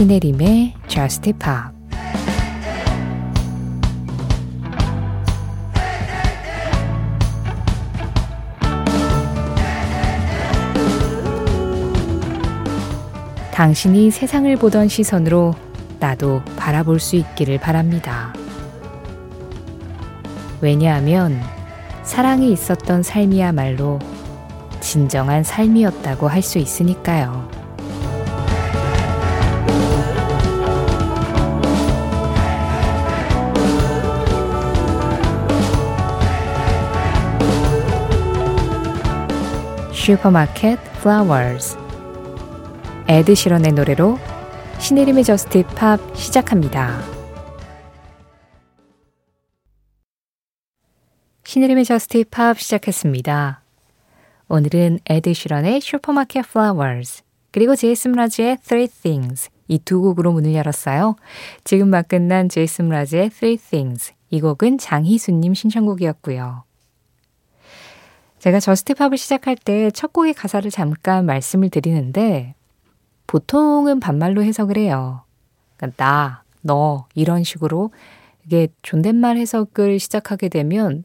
신혜림의 Just Pop 당신이 세상을 보던 시선으로 나도 바라볼 수 있기를 바랍니다. 왜냐하면 사랑이 있었던 삶이야말로 진정한 삶이었다고 할 수 있으니까요. Supermarket Flowers 에드 시런의 노래로 신혜림의 Just Pop 시작합니다. 신혜림의 Just Pop 시작했습니다. 오늘은 에드 시런의 Supermarket Flowers 그리고 제이슨 므라즈의 Three Things 이 두 곡으로 문을 열었어요. 지금 막 끝난 제이슨 므라즈의 Three Things 이 곡은 장희수님 신청곡이었고요. 제가 Just Pop을 시작할 때 첫 곡의 가사를 잠깐 말씀을 드리는데 보통은 반말로 해석을 해요. 그러니까 나, 너 이런 식으로 이게 존댓말 해석을 시작하게 되면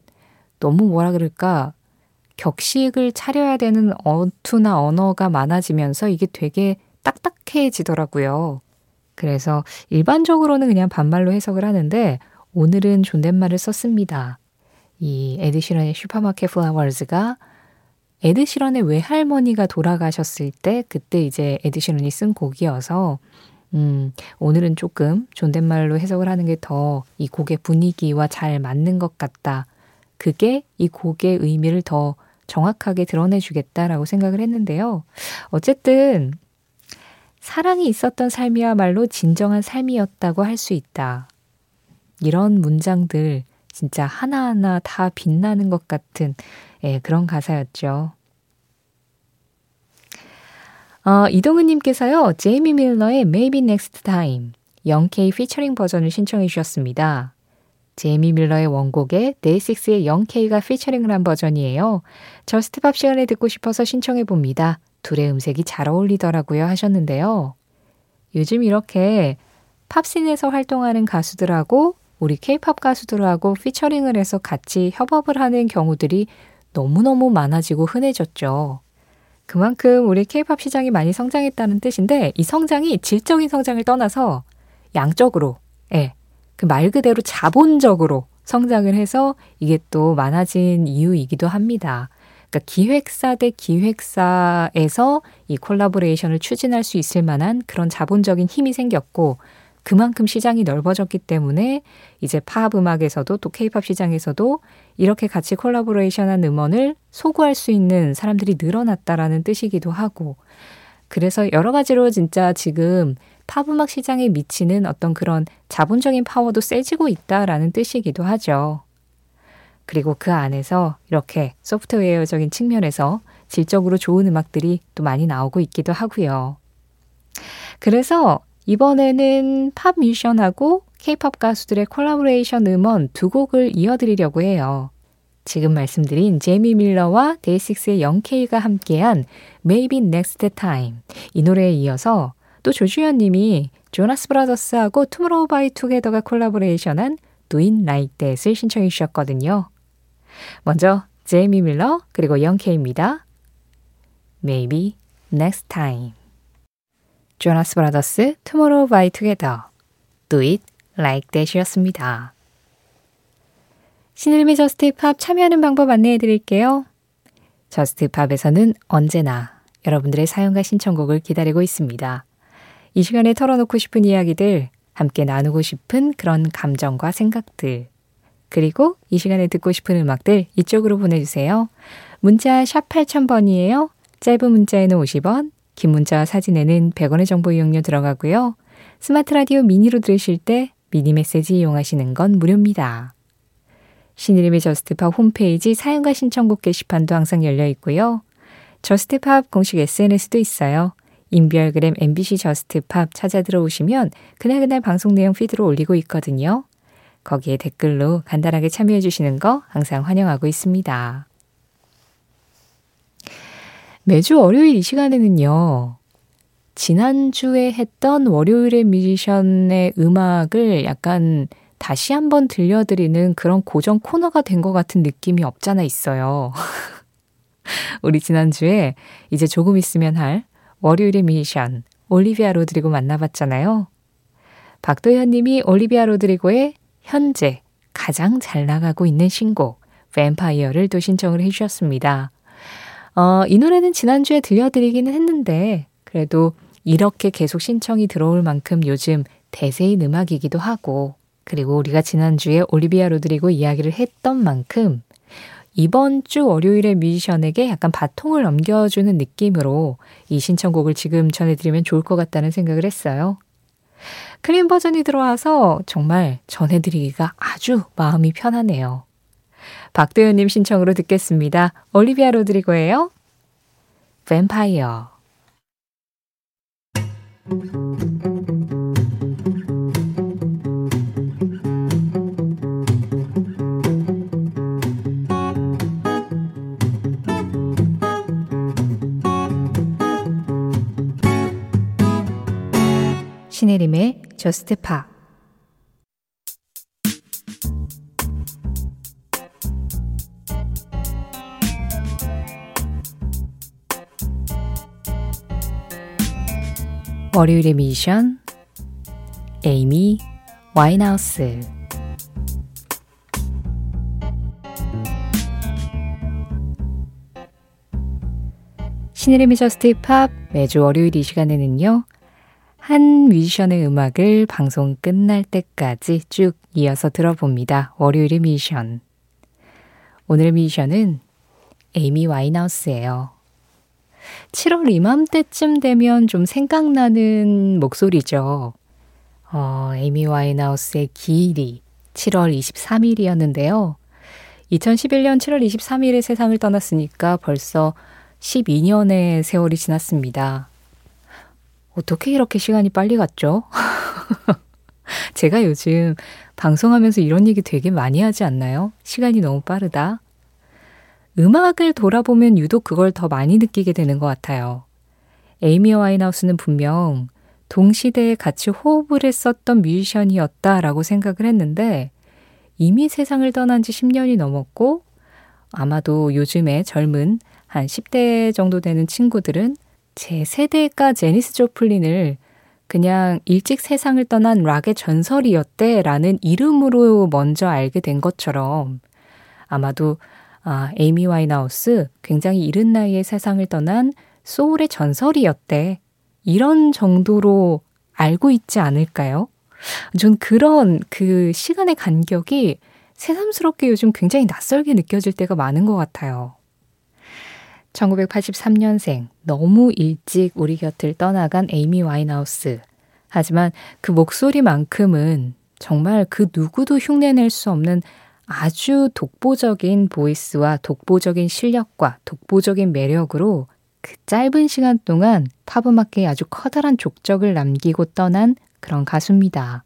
너무 뭐라 그럴까 격식을 차려야 되는 어투나 언어가 많아지면서 이게 되게 딱딱해지더라고요. 그래서 일반적으로는 그냥 반말로 해석을 하는데 오늘은 존댓말을 썼습니다. 이 에드시런의 슈퍼마켓 플라워즈가 에드시런의 외할머니가 돌아가셨을 때 그때 이제 에드시런이 쓴 곡이어서 음, 오늘은 조금 존댓말로 해석을 하는 게 더 이 곡의 분위기와 잘 맞는 것 같다. 그게 이 곡의 의미를 더 정확하게 드러내 주겠다라고 생각을 했는데요. 어쨌든 사랑이 있었던 삶이야말로 진정한 삶이었다고 할 수 있다. 이런 문장들 진짜 하나하나 다 빛나는 것 같은 예, 그런 가사였죠. 어, 이동은님께서요, 제이미 밀러의 Maybe Next Time 0K 피처링 버전을 신청해 주셨습니다. 제이미 밀러의 원곡에 데이식스의 0K가 피처링을 한 버전이에요. Just Pop 시간에 듣고 싶어서 신청해 봅니다. 둘의 음색이 잘 어울리더라고요 하셨는데요. 요즘 이렇게 팝씬에서 활동하는 가수들하고 우리 케이팝 가수들하고 피처링을 해서 같이 협업을 하는 경우들이 너무너무 많아지고 흔해졌죠. 그만큼 우리 케이팝 시장이 많이 성장했다는 뜻인데 이 성장이 질적인 성장을 떠나서 양적으로, 예, 그 말 그대로 자본적으로 성장을 해서 이게 또 많아진 이유이기도 합니다. 그러니까 기획사 대 기획사에서 이 콜라보레이션을 추진할 수 있을 만한 그런 자본적인 힘이 생겼고 그만큼 시장이 넓어졌기 때문에 이제 팝 음악에서도 또 케이팝 시장에서도 이렇게 같이 콜라보레이션한 음원을 소구할 수 있는 사람들이 늘어났다라는 뜻이기도 하고 그래서 여러 가지로 진짜 지금 팝 음악 시장에 미치는 어떤 그런 자본적인 파워도 세지고 있다라는 뜻이기도 하죠. 그리고 그 안에서 이렇게 소프트웨어적인 측면에서 질적으로 좋은 음악들이 또 많이 나오고 있기도 하고요. 그래서 이번에는 팝 뮤지션하고 케이팝 가수들의 콜라보레이션 음원 두 곡을 이어드리려고 해요. 지금 말씀드린 제이미 밀러와 데이식스의 0K가 함께한 Maybe Next Time 이 노래에 이어서 또 조주현 님이 Jonas Brothers하고 Tomorrow X Together가 콜라보레이션한 Do It Like That을 신청해 주셨거든요. 먼저 제이미 밀러 그리고 0K입니다. Maybe Next Time Jonas Brothers Tomorrow X Together Do It Like That이었습니다. 신혜림의 Just Pop 참여하는 방법 안내해 드릴게요. Just Pop에서는 언제나 여러분들의 사연과 신청곡을 기다리고 있습니다. 이 시간에 털어놓고 싶은 이야기들, 함께 나누고 싶은 그런 감정과 생각들, 그리고 이 시간에 듣고 싶은 음악들 이쪽으로 보내주세요. 문자 샵 8000번이에요. 짧은 문자에는 50원, 긴 문자와 사진에는 100원의 정보 이용료 들어가고요. 스마트 라디오 미니로 들으실 때 미니 메시지 이용하시는 건 무료입니다. 신혜림의 Just Pop 홈페이지 사연과 신청곡 게시판도 항상 열려 있고요. Just Pop 공식 SNS도 있어요. 인별그램 MBC Just Pop 찾아 들어오시면 그날그날 방송 내용 피드로 올리고 있거든요. 거기에 댓글로 간단하게 참여해 주시는 거 항상 환영하고 있습니다. 매주 월요일 이 시간에는요. 지난주에 했던 월요일의 뮤지션의 음악을 약간 다시 한번 들려드리는 그런 고정 코너가 된 것 같은 느낌이 없잖아 있어요. 우리 지난주에 이제 조금 있으면 할 월요일의 뮤지션 올리비아 로드리고 만나봤잖아요. 박도현 님이 올리비아 로드리고의 현재 가장 잘 나가고 있는 신곡 Vampire를 또 신청을 해주셨습니다. 어, 이 노래는 지난주에 들려드리기는 했는데 그래도 이렇게 계속 신청이 들어올 만큼 요즘 대세인 음악이기도 하고 그리고 우리가 지난주에 올리비아 로드리고 이야기를 했던 만큼 이번 주 월요일에 뮤지션에게 약간 바통을 넘겨주는 느낌으로 이 신청곡을 지금 전해드리면 좋을 것 같다는 생각을 했어요. 크림 버전이 들어와서 정말 전해드리기가 아주 마음이 편하네요. 박도현님 신청으로 듣겠습니다. 올리비아 로드리고예요. 뱀파이어. 신혜림의 저스트 파 월요일의 미션 에이미 와인하우스 신혜림의 Just Pop 매주 월요일 이 시간에는요. 한 뮤지션의 음악을 방송 끝날 때까지 쭉 이어서 들어봅니다. 월요일의 뮤지션. 오늘 뮤지션은 에이미 와인하우스예요. 7월 이맘때쯤 되면 좀 생각나는 목소리죠. 어, 에이미 와인하우스의 기일이 7월 23일이었는데요. 2011년 7월 23일에 세상을 떠났으니까 벌써 12년의 세월이 지났습니다. 어떻게 이렇게 시간이 빨리 갔죠? 제가 요즘 방송하면서 이런 얘기 되게 많이 하지 않나요? 시간이 너무 빠르다. 음악을 돌아보면 유독 그걸 더 많이 느끼게 되는 것 같아요. 에이미 와인하우스는 분명 동시대에 같이 호흡을 했었던 뮤지션이었다라고 생각을 했는데 이미 세상을 떠난 지 10년이 넘었고 아마도 요즘에 젊은 한 10대 정도 되는 친구들은 제 세대가 제니스 조플린을 그냥 일찍 세상을 떠난 락의 전설이었대 라는 이름으로 먼저 알게 된 것처럼 아마도 아, 에이미 와이나우스 굉장히 이른 나이에 세상을 떠난 소울의 전설이었대. 이런 정도로 알고 있지 않을까요? 전 그런 그 시간의 간격이 새삼스럽게 요즘 굉장히 낯설게 느껴질 때가 많은 것 같아요. 1983년생, 너무 일찍 우리 곁을 떠나간 에이미 와인하우스. 하지만 그 목소리만큼은 정말 그 누구도 흉내낼 수 없는 아주 독보적인 보이스와 독보적인 실력과 독보적인 매력으로 그 짧은 시간 동안 팝 음악계에 아주 커다란 족적을 남기고 떠난 그런 가수입니다.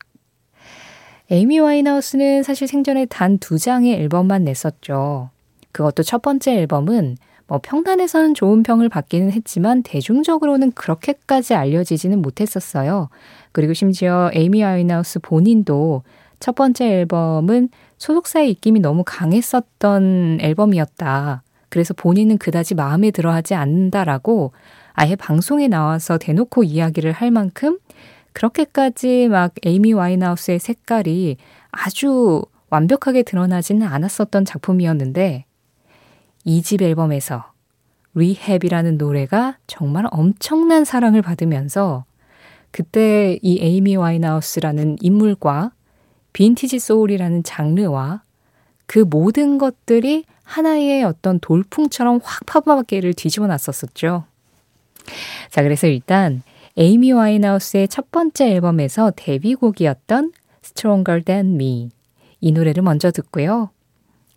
에이미 와인하우스는 사실 생전에 단 두 장의 앨범만 냈었죠. 그것도 첫 번째 앨범은 뭐 평단에서는 좋은 평을 받기는 했지만 대중적으로는 그렇게까지 알려지지는 못했었어요. 그리고 심지어 에이미 와인하우스 본인도 첫 번째 앨범은 소속사의 입김이 너무 강했었던 앨범이었다. 그래서 본인은 그다지 마음에 들어 하지 않는다라고 아예 방송에 나와서 대놓고 이야기를 할 만큼 그렇게까지 막 에이미 와인하우스의 색깔이 아주 완벽하게 드러나지는 않았었던 작품이었는데 2집 앨범에서 Rehab이라는 노래가 정말 엄청난 사랑을 받으면서 그때 이 에이미 와인하우스라는 인물과 빈티지 소울이라는 장르와 그 모든 것들이 하나의 어떤 돌풍처럼 확 팝업계를 뒤집어 놨었었죠. 자, 그래서 일단 에이미 와인하우스의 첫 번째 앨범에서 데뷔곡이었던 Stronger Than Me 이 노래를 먼저 듣고요.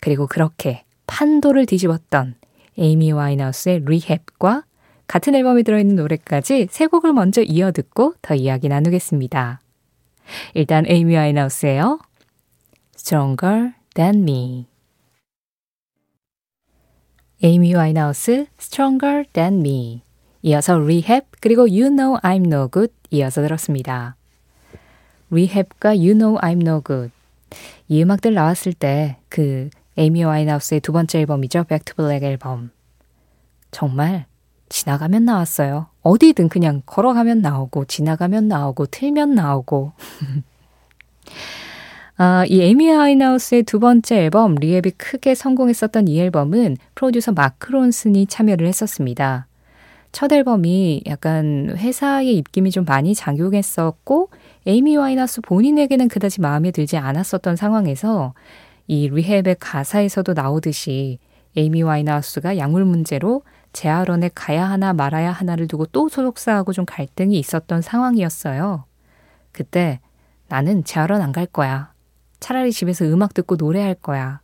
그리고 그렇게 판도를 뒤집었던 에이미 와인하우스의 리헵과 같은 앨범에 들어있는 노래까지 세 곡을 먼저 이어 듣고 더 이야기 나누겠습니다. 일단 에이미 와인하우스예요. Stronger Than Me 에이미 와인하우스 Stronger Than Me 이어서 Rehab 그리고 You Know I'm No Good 이어서 들었습니다. Rehab과 You Know I'm No Good 이 음악들 나왔을 때 그 에이미 와인하우스의 두 번째 앨범이죠. Back to Black 앨범. 정말 지나가면 나왔어요. 어디든 그냥 걸어가면 나오고 지나가면 나오고 틀면 나오고 아, 이 에이미 와인하우스의 두 번째 앨범 Rehab이 크게 성공했었던 이 앨범은 프로듀서 마크 론슨이 참여를 했었습니다. 첫 앨범이 약간 회사의 입김이 좀 많이 작용했었고 에이미 와인하우스 본인에게는 그다지 마음에 들지 않았었던 상황에서 이 Rehab의 가사에서도 나오듯이 에이미 와인하우스가 약물 문제로 재활원에 가야 하나 말아야 하나를 두고 또 소속사하고 좀 갈등이 있었던 상황이었어요. 그때 나는 재활원 안 갈 거야. 차라리 집에서 음악 듣고 노래할 거야.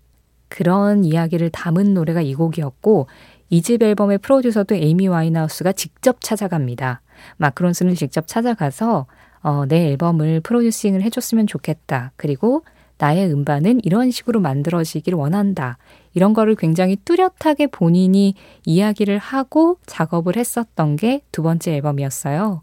그런 이야기를 담은 노래가 이 곡이었고 이 집 앨범의 프로듀서도 에이미 와이나우스가 직접 찾아갑니다. 마크론슨을 직접 찾아가서 어, 내 앨범을 프로듀싱을 해줬으면 좋겠다. 그리고 나의 음반은 이런 식으로 만들어지길 원한다. 이런 거를 굉장히 뚜렷하게 본인이 이야기를 하고 작업을 했었던 게 두 번째 앨범이었어요.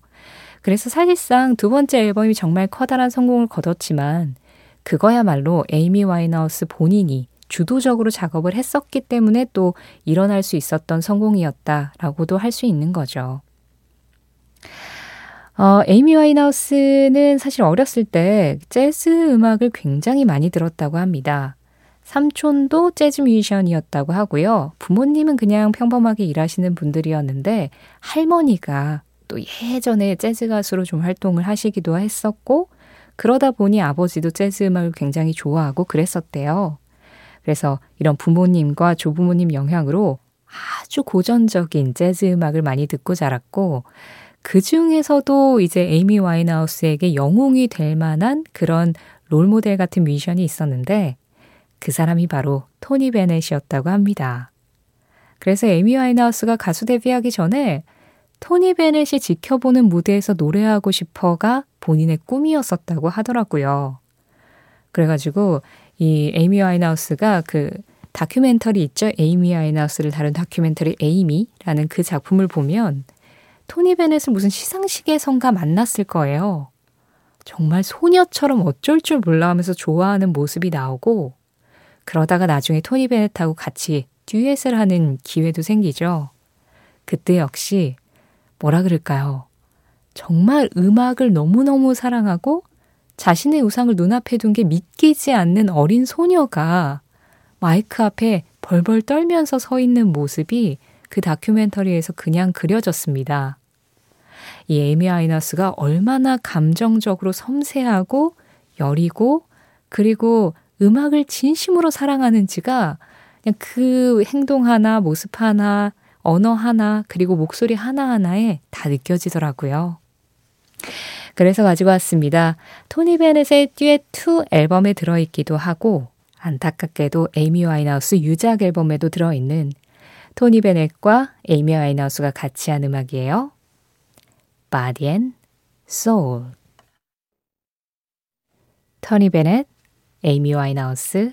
그래서 사실상 두 번째 앨범이 정말 커다란 성공을 거뒀지만 그거야말로 에이미 와이나우스 본인이 주도적으로 작업을 했었기 때문에 또 일어날 수 있었던 성공이었다라고도 할 수 있는 거죠. 어, 에이미 와이나우스는 사실 어렸을 때 재즈 음악을 굉장히 많이 들었다고 합니다. 삼촌도 재즈 뮤지션이었다고 하고요. 부모님은 그냥 평범하게 일하시는 분들이었는데 할머니가 또 예전에 재즈 가수로 좀 활동을 하시기도 했었고 그러다 보니 아버지도 재즈 음악을 굉장히 좋아하고 그랬었대요. 그래서 이런 부모님과 조부모님 영향으로 아주 고전적인 재즈 음악을 많이 듣고 자랐고 그 중에서도 이제 에이미 와인하우스에게 영웅이 될 만한 그런 롤모델 같은 뮤지션이 있었는데 그 사람이 바로 토니 베넷이었다고 합니다. 그래서 에이미 와인하우스가 가수 데뷔하기 전에 토니 베넷이 지켜보는 무대에서 노래하고 싶어가 본인의 꿈이었었다고 하더라고요. 그래가지고 이 에이미 와인하우스가 그 다큐멘터리 있죠. 에이미 와인하우스를 다룬 다큐멘터리 에이미라는 그 작품을 보면 토니 베넷을 무슨 시상식에선가 만났을 거예요. 정말 소녀처럼 어쩔 줄 몰라 하면서 좋아하는 모습이 나오고 그러다가 나중에 토니 베넷하고 같이 듀엣을 하는 기회도 생기죠. 그때 역시 뭐라 그럴까요? 정말 음악을 너무너무 사랑하고 자신의 우상을 눈앞에 둔 게 믿기지 않는 어린 소녀가 마이크 앞에 벌벌 떨면서 서 있는 모습이 그 다큐멘터리에서 그냥 그려졌습니다. 이 에미 아이너스가 얼마나 감정적으로 섬세하고 여리고 그리고 음악을 진심으로 사랑하는지가 그냥 그 행동 하나, 모습 하나, 언어 하나, 그리고 목소리 하나하나에 다 느껴지더라고요. 그래서 가지고 왔습니다. 토니 베넷의 듀엣 2 앨범에 들어있기도 하고 안타깝게도 에이미 와인하우스 유작 앨범에도 들어있는 토니 베넷과 에이미 와인하우스가 같이 한 음악이에요. Body and Soul 토니 베넷, 에이미 와인하우스,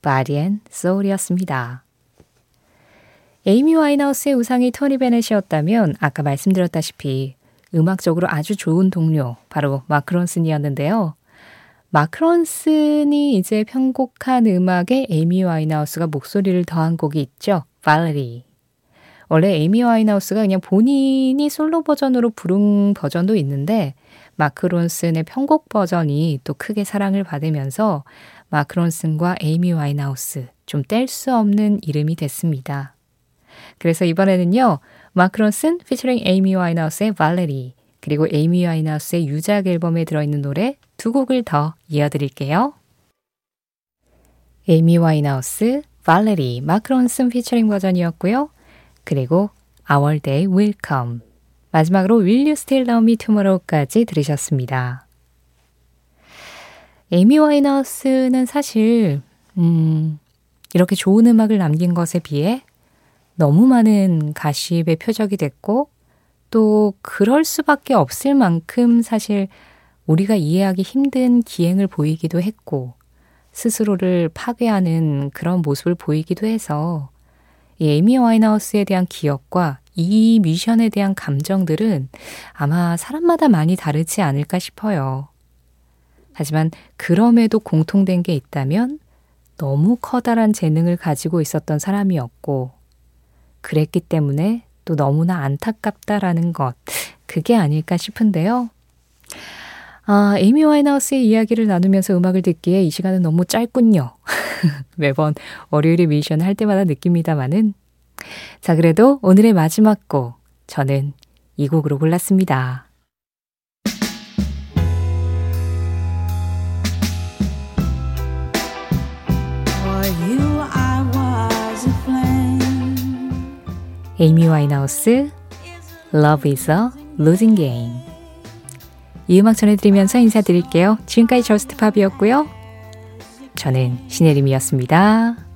Body and Soul이었습니다. 에이미 와인하우스의 우상이 토니 베넷이었다면 아까 말씀드렸다시피 음악적으로 아주 좋은 동료, 바로 마크 론슨이었는데요. 마크론슨이 이제 편곡한 음악에 에이미 와인하우스가 목소리를 더한 곡이 있죠. 발레리. 원래 에이미 와인하우스가 그냥 본인이 솔로 버전으로 부른 버전도 있는데 마크론슨의 편곡 버전이 또 크게 사랑을 받으면서 마크론슨과 에이미 와인하우스 좀 뗄 수 없는 이름이 됐습니다. 그래서 이번에는요. 마크론슨 피처링 에이미 와인하우스의 발레리 그리고 에이미 와인하우스의 유작 앨범에 들어있는 노래 두 곡을 더 이어드릴게요. 에이미 와이나우스, 발레리, 마크론슨 피처링 버전이었고요. 그리고 Our Day Will Come 마지막으로 Will You Still Love Me Tomorrow까지 들으셨습니다. 에이미 와이나우스는 사실 음, 이렇게 좋은 음악을 남긴 것에 비해 너무 많은 가십의 표적이 됐고 또 그럴 수밖에 없을 만큼 사실 우리가 이해하기 힘든 기행을 보이기도 했고 스스로를 파괴하는 그런 모습을 보이기도 해서 이 에미 와이나우스에 대한 기억과 이 미션에 대한 감정들은 아마 사람마다 많이 다르지 않을까 싶어요. 하지만 그럼에도 공통된 게 있다면 너무 커다란 재능을 가지고 있었던 사람이었고, 그랬기 때문에 또 너무나 안타깝다라는 것, 그게 아닐까 싶은데요. 아, 에이미 와이나우스의 이야기를 나누면서 음악을 듣기에 이 시간은 너무 짧군요. 매번 월요일에 미션 할 때마다 느낍니다마는. 자, 그래도 오늘의 마지막 곡, 저는 이 곡으로 골랐습니다. 에이미 와인하우스 Love is a losing game 이 음악 전해드리면서 인사드릴게요. 지금까지 Just Pop이었고요. 저는 신혜림이었습니다.